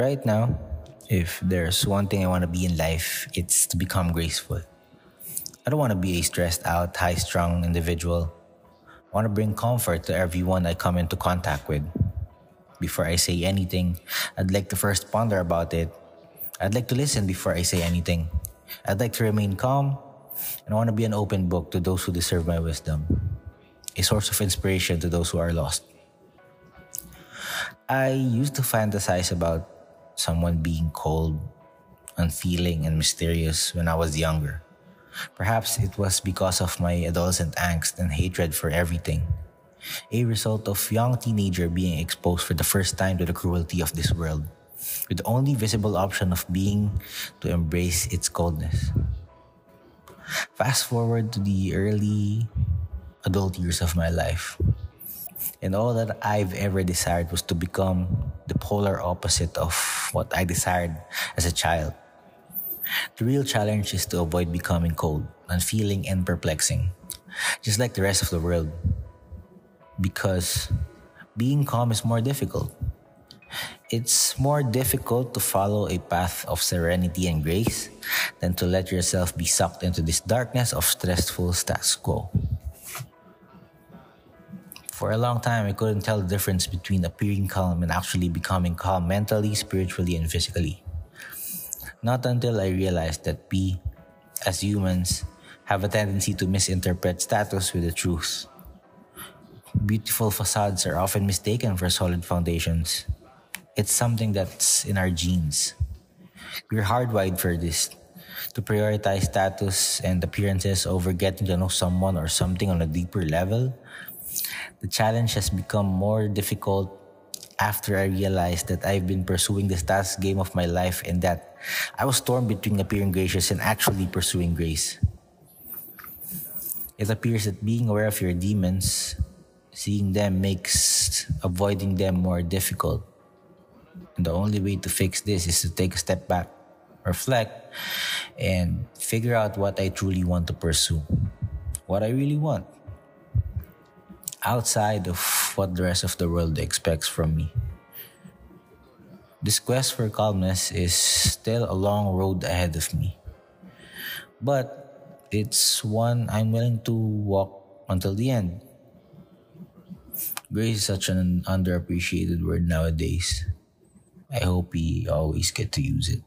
Right now, if there's one thing I want to be in life, it's to become graceful. I don't want to be a stressed out, high strung individual. I want to bring comfort to everyone I come into contact with. Before I say anything, I'd like to first ponder about it. I'd like to listen before I say anything. I'd like to remain calm, and I want to be an open book to those who deserve my wisdom, a source of inspiration to those who are lost. I used to fantasize about someone being cold, unfeeling, and mysterious when I was younger. Perhaps it was because of my adolescent angst and hatred for everything, a result of young teenager being exposed for the first time to the cruelty of this world, with the only visible option of being to embrace its coldness. Fast forward to the early adult years of my life. And all that I've ever desired was to become the polar opposite of what I desired as a child. The real challenge is to avoid becoming cold, unfeeling, and perplexing, just like the rest of the world. Because being calm is more difficult. It's more difficult to follow a path of serenity and grace than to let yourself be sucked into this darkness of stressful status quo. For a long time, I couldn't tell the difference between appearing calm and actually becoming calm mentally, spiritually, and physically. Not until I realized that we, as humans, have a tendency to misinterpret status with the truth. Beautiful facades are often mistaken for solid foundations. It's something that's in our genes. We're hardwired for this to prioritize status and appearances over getting to know someone or something on a deeper level the challenge has become more difficult after I realized that I've been pursuing the status game of my life and that I was torn between appearing gracious and actually pursuing grace. It appears that being aware of your demons, seeing them makes avoiding them more difficult. And the only way to fix this is to take a step back, reflect, and figure out what I truly want to pursue. What I really want outside of what the rest of the world expects from me. This quest for calmness is still a long road ahead of me. But it's one I'm willing to walk until the end. Grace is such an underappreciated word nowadays. I hope we always get to use it.